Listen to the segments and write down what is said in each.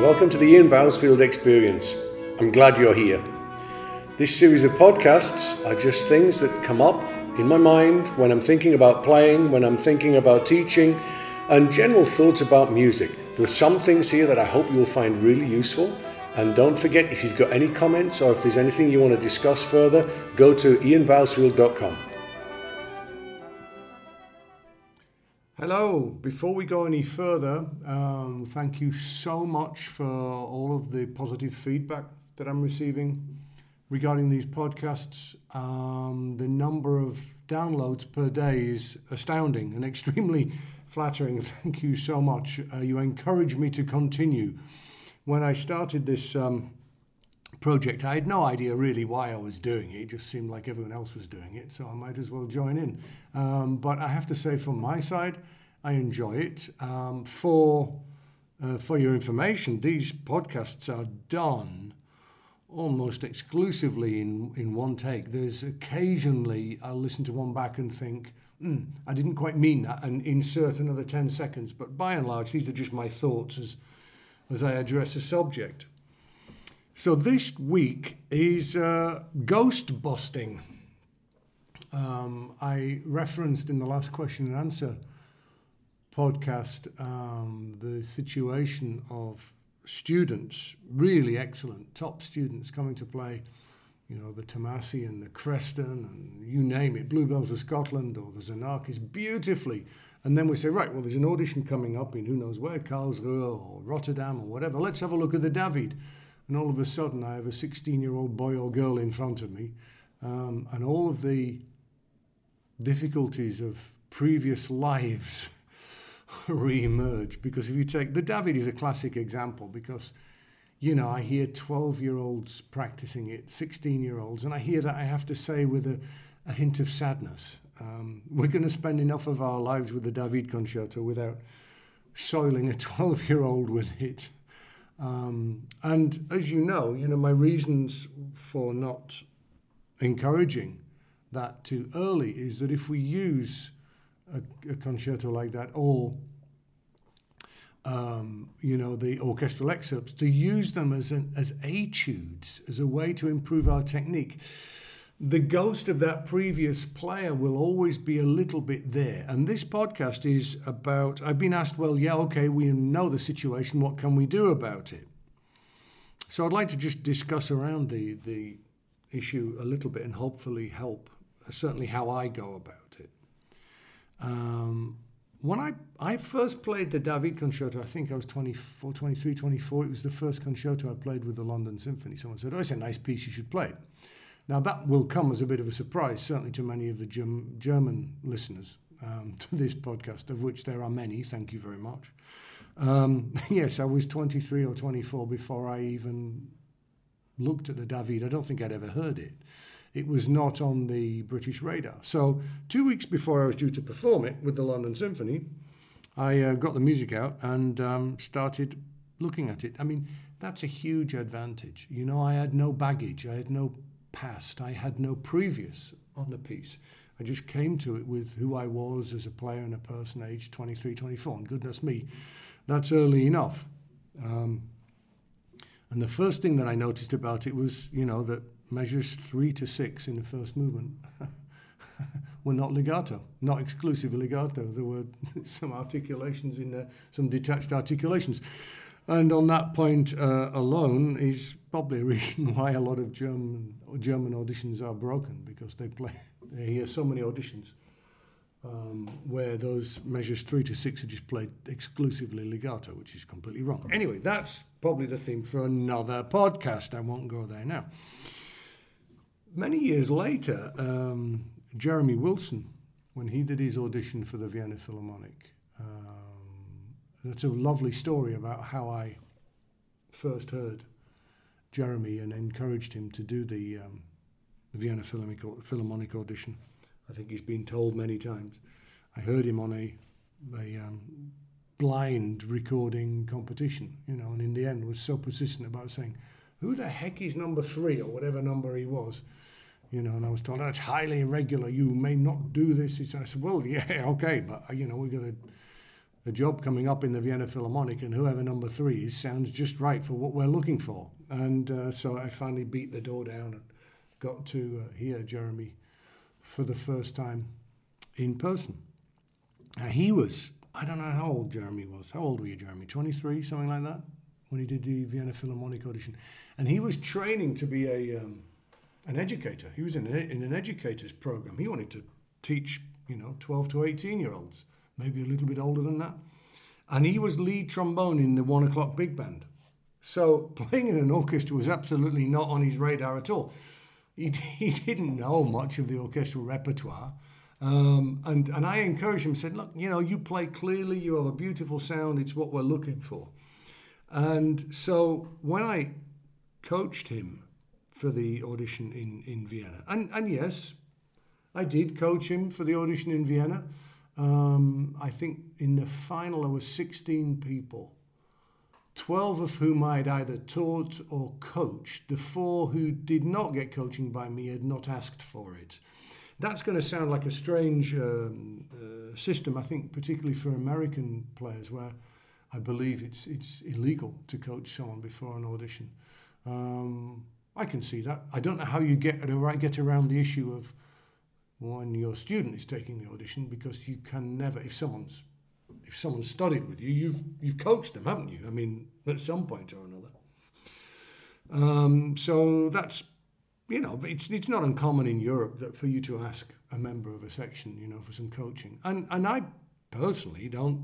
Welcome to the Ian Bousfield Experience. I'm glad you're here. This series of podcasts are just things that come up in my mind when I'm thinking about playing, when I'm thinking about teaching, and general thoughts about music. There are some things here that I hope you'll find really useful. And don't forget, if you've got any comments or if there's anything you want to discuss further, go to ianbousfield.com. Hello. Before we go any further, um, thank you so much for all of the positive feedback that I'm receiving regarding these podcasts. Um, the number of downloads per day is astounding and extremely flattering. Thank you so much. Uh, you encourage me to continue. When I started this um, project, I had no idea really why I was doing it. It just seemed like everyone else was doing it, so I might as well join in. Um, but I have to say, from my side, I enjoy it. Um, for uh, for your information, these podcasts are done almost exclusively in, in one take. There's occasionally I'll listen to one back and think, mm, I didn't quite mean that, and insert another 10 seconds. But by and large, these are just my thoughts as, as I address a subject. So this week is uh, ghost busting. Um, I referenced in the last question and answer podcast um, the situation of students, really excellent, top students coming to play, you know, the Tomasi and the Creston and you name it, Bluebells of Scotland or the Xenakis, beautifully. And then we say, right, well, there's an audition coming up in who knows where, Karlsruhe or Rotterdam or whatever. Let's have a look at the David and all of a sudden I have a 16 year old boy or girl in front of me, um, and all of the difficulties of previous lives re-emerge. Because if you take the David is a classic example because you know I hear 12 year olds practicing it, 16 year olds, and I hear that I have to say with a, a hint of sadness. Um, we're going to spend enough of our lives with the David concerto without soiling a 12 year old with it. Um, and as you know, you know my reasons for not encouraging that too early is that if we use a, a concerto like that or um, you know the orchestral excerpts to use them as an, as etudes as a way to improve our technique the ghost of that previous player will always be a little bit there. And this podcast is about I've been asked, well, yeah, okay, we know the situation, what can we do about it? So I'd like to just discuss around the, the issue a little bit and hopefully help, certainly how I go about it. Um, when I, I first played the David concerto, I think I was 24, 23, 24. It was the first concerto I played with the London Symphony. Someone said, Oh, it's a nice piece, you should play it. Now, that will come as a bit of a surprise, certainly to many of the Germ- German listeners um, to this podcast, of which there are many. Thank you very much. Um, yes, I was 23 or 24 before I even looked at the David. I don't think I'd ever heard it. It was not on the British radar. So, two weeks before I was due to perform it with the London Symphony, I uh, got the music out and um, started looking at it. I mean, that's a huge advantage. You know, I had no baggage, I had no past. I had no previous on the piece. I just came to it with who I was as a player and a person aged 23, 24. And goodness me, that's early enough. Um, and the first thing that I noticed about it was, you know, that measures three to six in the first movement were not legato, not exclusively legato. There were some articulations in there, some detached articulations. And on that point uh, alone is probably a reason why a lot of German German auditions are broken because they play they hear so many auditions um, where those measures three to six are just played exclusively legato, which is completely wrong. Anyway, that's probably the theme for another podcast. I won't go there now. Many years later, um, Jeremy Wilson, when he did his audition for the Vienna Philharmonic. Um, that's a lovely story about how I first heard Jeremy and encouraged him to do the, um, the Vienna Philharmonic, Philharmonic audition. I think he's been told many times. I heard him on a, a um, blind recording competition, you know, and in the end was so persistent about saying, who the heck is number three or whatever number he was? You know, and I was told, that's highly irregular. You may not do this. I said, well, yeah, okay, but, you know, we've got to a job coming up in the Vienna Philharmonic, and whoever number three is sounds just right for what we're looking for. And uh, so I finally beat the door down and got to uh, hear Jeremy for the first time in person. Now, he was, I don't know how old Jeremy was. How old were you, Jeremy? 23, something like that, when he did the Vienna Philharmonic audition. And he was training to be a, um, an educator. He was in, a, in an educator's program. He wanted to teach, you know, 12 to 18 year olds maybe a little bit older than that. And he was lead trombone in the one o'clock big band. So playing in an orchestra was absolutely not on his radar at all. He, he didn't know much of the orchestral repertoire. Um, and, and I encouraged him, said, look, you know, you play clearly, you have a beautiful sound, it's what we're looking for. And so when I coached him for the audition in, in Vienna, and, and yes, I did coach him for the audition in Vienna. Um, I think in the final there were 16 people, 12 of whom I'd either taught or coached. The four who did not get coaching by me had not asked for it. That's going to sound like a strange um, uh, system, I think, particularly for American players, where I believe it's it's illegal to coach someone before an audition. Um, I can see that. I don't know how you get get around the issue of when your student is taking the audition because you can never if someone's if someone's studied with you you've you've coached them haven't you i mean at some point or another um, so that's you know it's it's not uncommon in europe that for you to ask a member of a section you know for some coaching and and i personally don't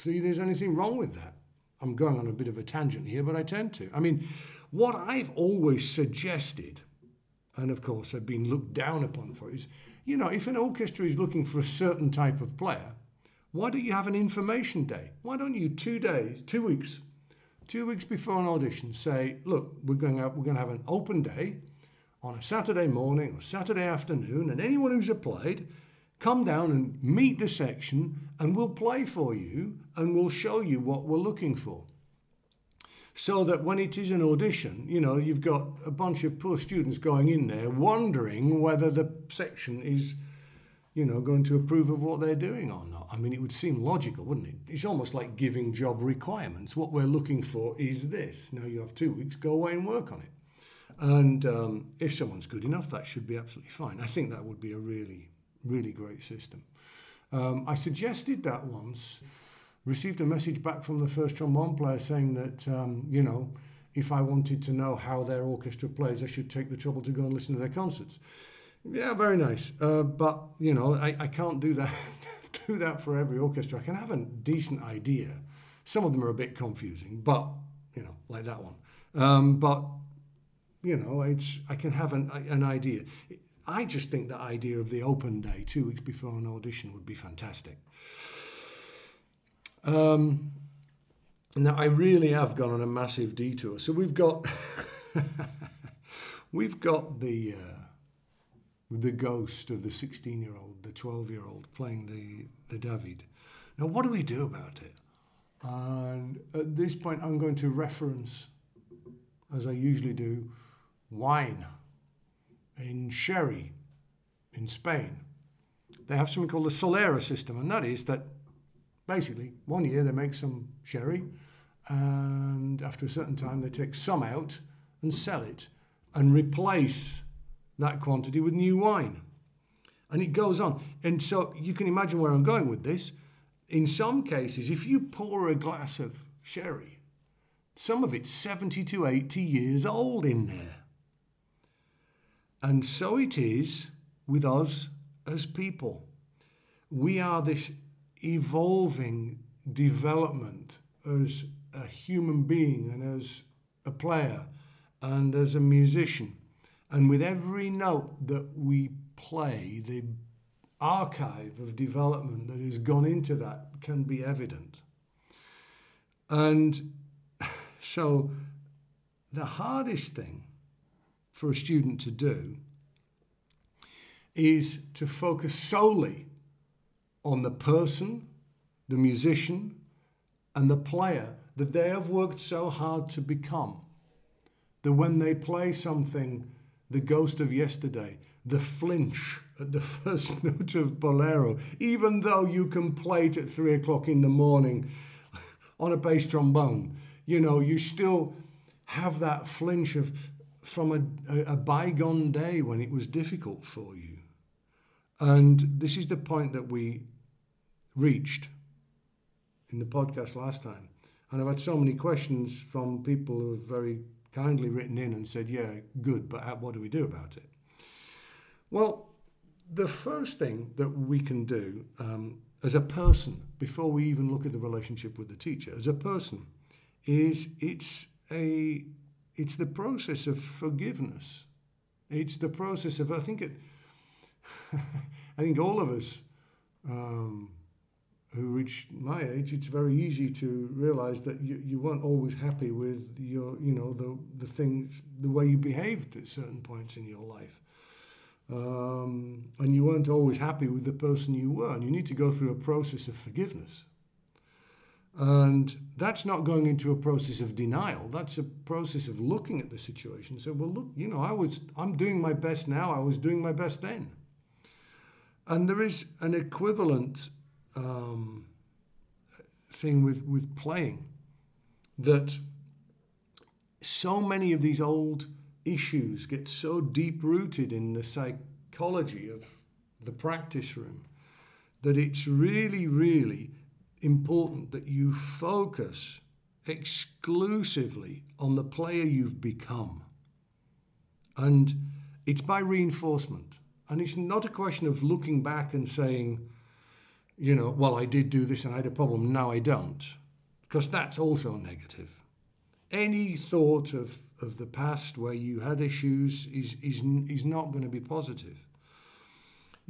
see there's anything wrong with that i'm going on a bit of a tangent here but i tend to i mean what i've always suggested and of course have been looked down upon for is you know, if an orchestra is looking for a certain type of player, why don't you have an information day? Why don't you two days, two weeks, two weeks before an audition say, look, we're going out, we're going to have an open day on a Saturday morning or Saturday afternoon, and anyone who's applied, come down and meet the section, and we'll play for you, and we'll show you what we're looking for so that when it is an audition, you know, you've got a bunch of poor students going in there wondering whether the section is, you know, going to approve of what they're doing or not. I mean, it would seem logical, wouldn't it? It's almost like giving job requirements. What we're looking for is this. Now you have two weeks, go away and work on it. And um, if someone's good enough, that should be absolutely fine. I think that would be a really, really great system. Um, I suggested that once received a message back from the first trombone player saying that, um, you know, if I wanted to know how their orchestra plays, I should take the trouble to go and listen to their concerts. Yeah, very nice. Uh, but, you know, I, I can't do that, do that for every orchestra. I can have a decent idea. Some of them are a bit confusing, but, you know, like that one. Um, but, you know, it's, I can have an, an idea. I just think the idea of the open day two weeks before an audition would be fantastic. Um, now I really have gone on a massive detour. So we've got we've got the uh, the ghost of the 16 year old, the 12 year old playing the the David. Now what do we do about it? And at this point, I'm going to reference, as I usually do, wine in sherry in Spain. They have something called the Solera system, and that is that basically, one year they make some sherry, and after a certain time, they take some out and sell it and replace that quantity with new wine. And it goes on. And so you can imagine where I'm going with this. In some cases, if you pour a glass of sherry, some of it's 70 to 80 years old in there. And so it is with us as people. We are this evolving development as a human being and as a player and as a musician. And with every note that we play, the archive of development that has gone into that can be evident. And so the hardest thing for a student to do is to focus solely on the person, the musician, and the player that they have worked so hard to become. That when they play something, the ghost of yesterday, the flinch at the first note of Bolero, even though you can play it at three o'clock in the morning on a bass trombone. You know, you still have that flinch of from a, a, bygone day when it was difficult for you. And this is the point that we reached in the podcast last time. And I've had so many questions from people who have very kindly written in and said, yeah, good, but what do we do about it? Well, the first thing that we can do um, as a person, before we even look at the relationship with the teacher, as a person, is it's a it's the process of forgiveness. It's the process of I think it. I think all of us um, who reach my age, it's very easy to realize that you, you weren't always happy with your, you know, the, the things, the way you behaved at certain points in your life. Um, and you weren't always happy with the person you were. And you need to go through a process of forgiveness. And that's not going into a process of denial. That's a process of looking at the situation. So, well, look, you know, I was, I'm doing my best now. I was doing my best then. And there is an equivalent um, thing with, with playing that so many of these old issues get so deep rooted in the psychology of the practice room that it's really, really important that you focus exclusively on the player you've become. And it's by reinforcement. And it's not a question of looking back and saying, you know, well, I did do this and I had a problem, now I don't. Because that's also negative. Any thought of, of the past where you had issues is, is, is not going to be positive.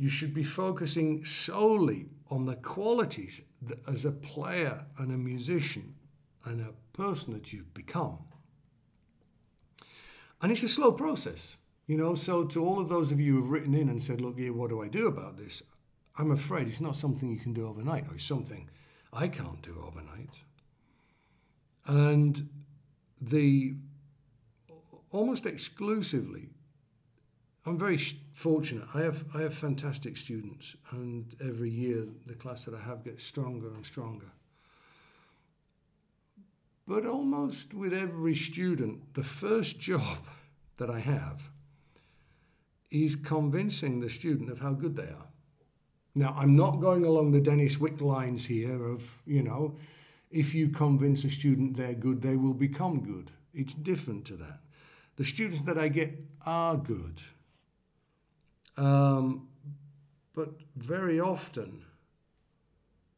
You should be focusing solely on the qualities that, as a player and a musician and a person that you've become. And it's a slow process, you know. So, to all of those of you who've written in and said, Look, yeah, what do I do about this? I'm afraid it's not something you can do overnight, or it's something I can't do overnight. And the almost exclusively, I'm very fortunate. I have I have fantastic students, and every year the class that I have gets stronger and stronger. But almost with every student, the first job that I have is convincing the student of how good they are. Now, I'm not going along the Dennis Wick lines here of, you know, if you convince a student they're good, they will become good. It's different to that. The students that I get are good. Um, but very often,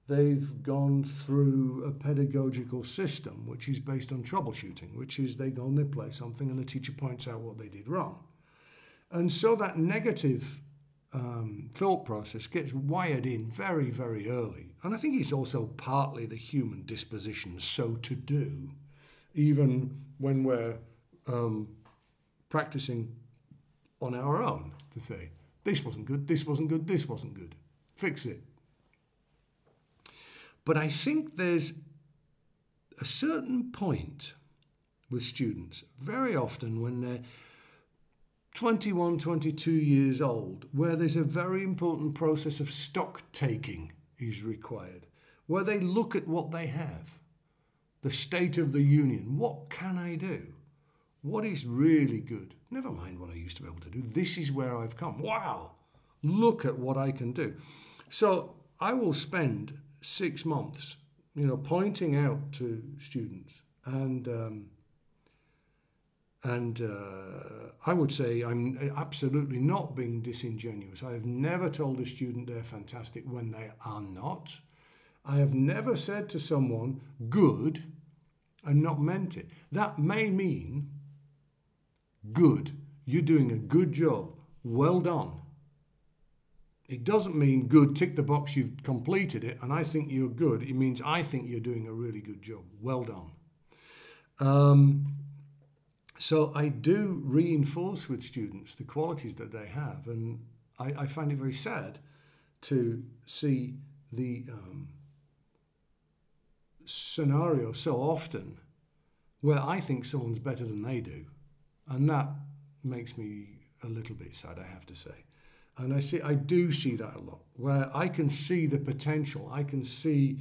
they've gone through a pedagogical system which is based on troubleshooting, which is they go and they play something and the teacher points out what they did wrong. And so that negative um, thought process gets wired in very, very early. And I think it's also partly the human disposition so to do, even when we're um, practicing on our own to say, this wasn't good, this wasn't good, this wasn't good. Fix it. But I think there's a certain point with students, very often when they're 21, 22 years old, where there's a very important process of stock taking is required, where they look at what they have, the state of the union. What can I do? What is really good? Never mind what I used to be able to do. This is where I've come. Wow, look at what I can do. So I will spend six months, you know, pointing out to students and um, and uh, I would say I'm absolutely not being disingenuous. I have never told a student they're fantastic when they are not. I have never said to someone, good, and not meant it. That may mean good, you're doing a good job, well done. It doesn't mean good, tick the box, you've completed it, and I think you're good. It means I think you're doing a really good job, well done. Um, so I do reinforce with students the qualities that they have, and I, I find it very sad to see the um, scenario so often where I think someone's better than they do, and that makes me a little bit sad, I have to say. And I see, I do see that a lot, where I can see the potential. I can see,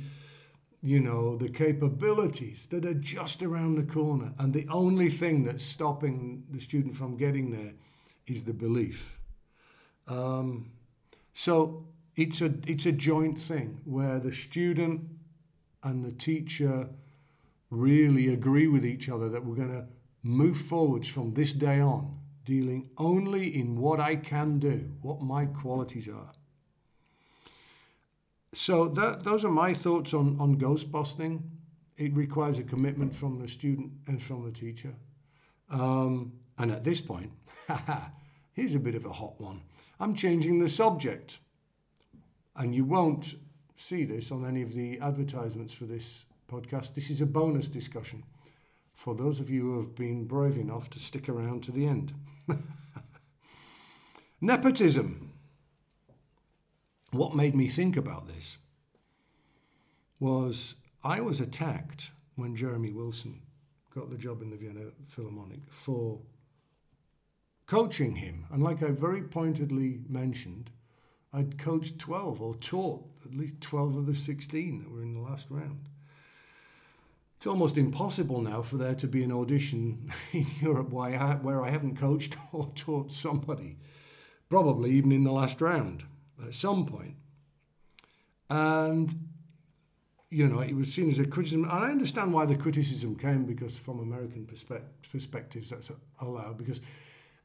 you know, the capabilities that are just around the corner. And the only thing that's stopping the student from getting there is the belief. Um, so it's a it's a joint thing where the student and the teacher really agree with each other that we're going to move forwards from this day on, dealing only in what I can do, what my qualities are. So that, those are my thoughts on, on ghost busting. It requires a commitment from the student and from the teacher. Um, and at this point, here's a bit of a hot one. I'm changing the subject. And you won't see this on any of the advertisements for this podcast. This is a bonus discussion for those of you who have been brave enough to stick around to the end. Nepotism. What made me think about this was I was attacked when Jeremy Wilson got the job in the Vienna Philharmonic for coaching him. And like I very pointedly mentioned, I'd coached 12 or taught at least 12 of the 16 that were in the last round. It's almost impossible now for there to be an audition in Europe where I haven't coached or taught somebody, probably even in the last round at some point. And, you know, it was seen as a criticism. And I understand why the criticism came because, from American perspe- perspectives, that's allowed. Because,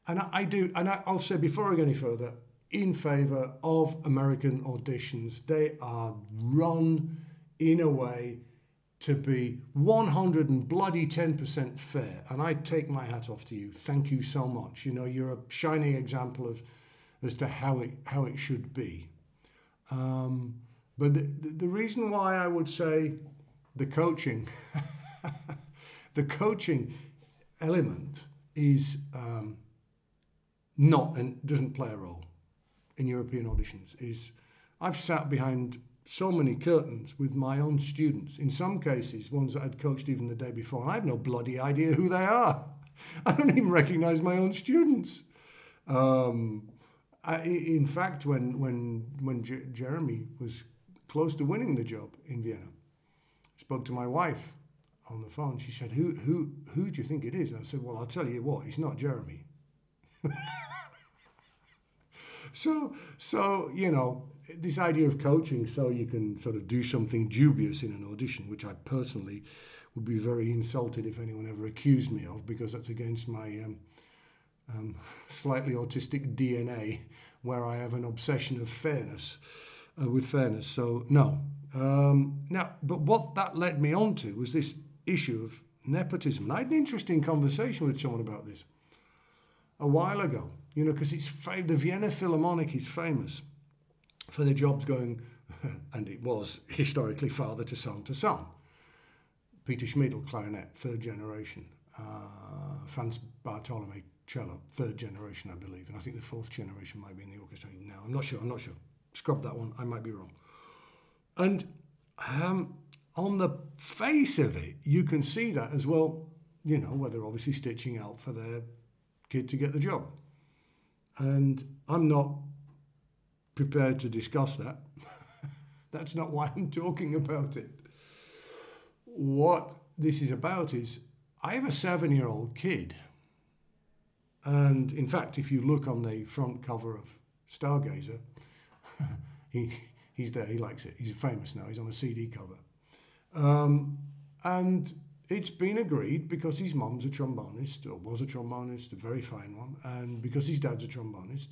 and I, I do, and I, I'll say before I go any further, in favour of American auditions. They are run in a way to be 100 and bloody 10% fair. And I take my hat off to you. Thank you so much. You know, you're a shining example of as to how it, how it should be. Um, but the, the reason why I would say the coaching, the coaching element is um, not and doesn't play a role in European auditions is I've sat behind so many curtains with my own students, in some cases, ones that I'd coached even the day before, and I have no bloody idea who they are. I don't even recognize my own students. Um, I, in fact, when, when, when J- Jeremy was close to winning the job in Vienna, I spoke to my wife on the phone. She said, who, who, who do you think it is? And I said, Well, I'll tell you what, it's not Jeremy. so, so you know, this idea of coaching so you can sort of do something dubious in an audition, which I personally would be very insulted if anyone ever accused me of, because that's against my um, um, slightly autistic DNA, where I have an obsession of fairness, uh, with fairness. So, no. Um, now, but what that led me on to was this issue of nepotism. And I had an interesting conversation with someone about this a while ago you know, because it's the Vienna Philharmonic is famous for the jobs going, and it was historically father to son to son. Peter Schmidl, clarinet, third generation. Uh, Franz Bartolomey, cello, third generation, I believe. And I think the fourth generation might be in the orchestra now. I'm not sure, I'm not sure. Scrub that one, I might be wrong. And um, on the face of it, you can see that as well, you know, where they're obviously stitching out for their kid to get the job. And I'm not prepared to discuss that. That's not why I'm talking about it. What this is about is I have a seven year old kid. And in fact, if you look on the front cover of Stargazer, he, he's there, he likes it. He's famous now, he's on a CD cover. Um, and it's been agreed because his mum's a trombonist, or was a trombonist, a very fine one, and because his dad's a trombonist.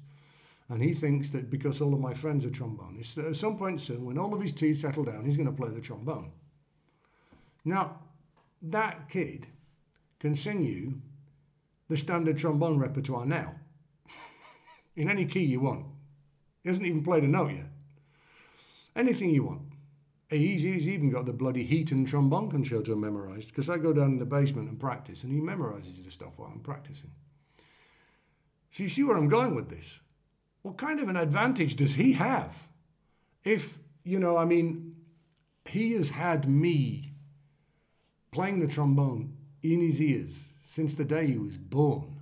And he thinks that because all of my friends are trombonists, that at some point soon, when all of his teeth settle down, he's going to play the trombone. Now, that kid can sing you the standard trombone repertoire now, in any key you want. He hasn't even played a note yet. Anything you want. He's, he's even got the bloody Heaton trombone concerto memorized because I go down in the basement and practice, and he memorizes the stuff while I'm practicing. So you see where I'm going with this? What kind of an advantage does he have? If, you know, I mean, he has had me playing the trombone in his ears since the day he was born.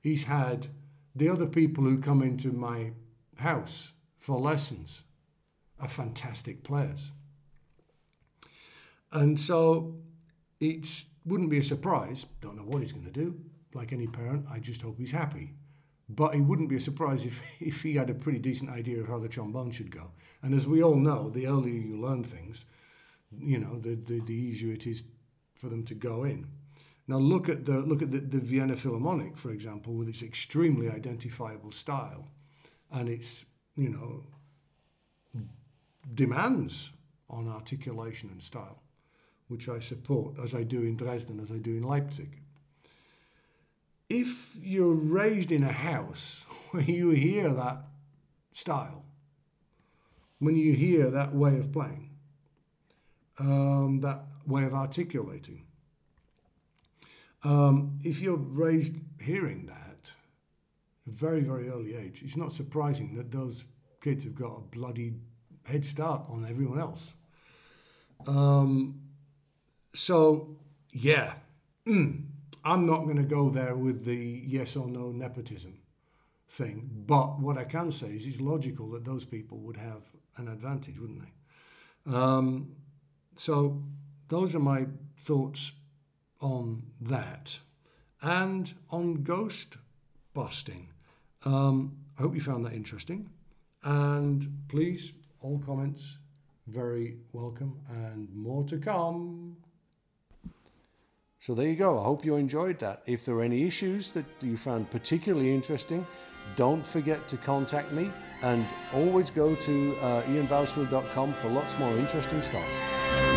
He's had the other people who come into my house for lessons are fantastic players. And so it wouldn't be a surprise, don't know what he's going to do. Like any parent, I just hope he's happy. But it wouldn't be a surprise if, if he had a pretty decent idea of how the trombone should go. And as we all know, the earlier you learn things, you know, the, the, the easier it is for them to go in. Now look at the look at the, the Vienna Philharmonic, for example, with its extremely identifiable style and its, you know, demands on articulation and style, which I support as I do in Dresden, as I do in Leipzig. If you're raised in a house where you hear that style, when you hear that way of playing, um, that way of articulating, um, if you're raised hearing that, at a very, very early age, it's not surprising that those kids have got a bloody head start on everyone else. Um, so, yeah, mm, I'm not going to go there with the yes or no nepotism thing. But what I can say is it's logical that those people would have an advantage, wouldn't they? Um, so, those are my thoughts on that and on ghost busting. Um, I hope you found that interesting. And please, all comments very welcome and more to come. So there you go. I hope you enjoyed that. If there are any issues that you found particularly interesting, don't forget to contact me and always go to uh, ianbousfield.com for lots more interesting stuff.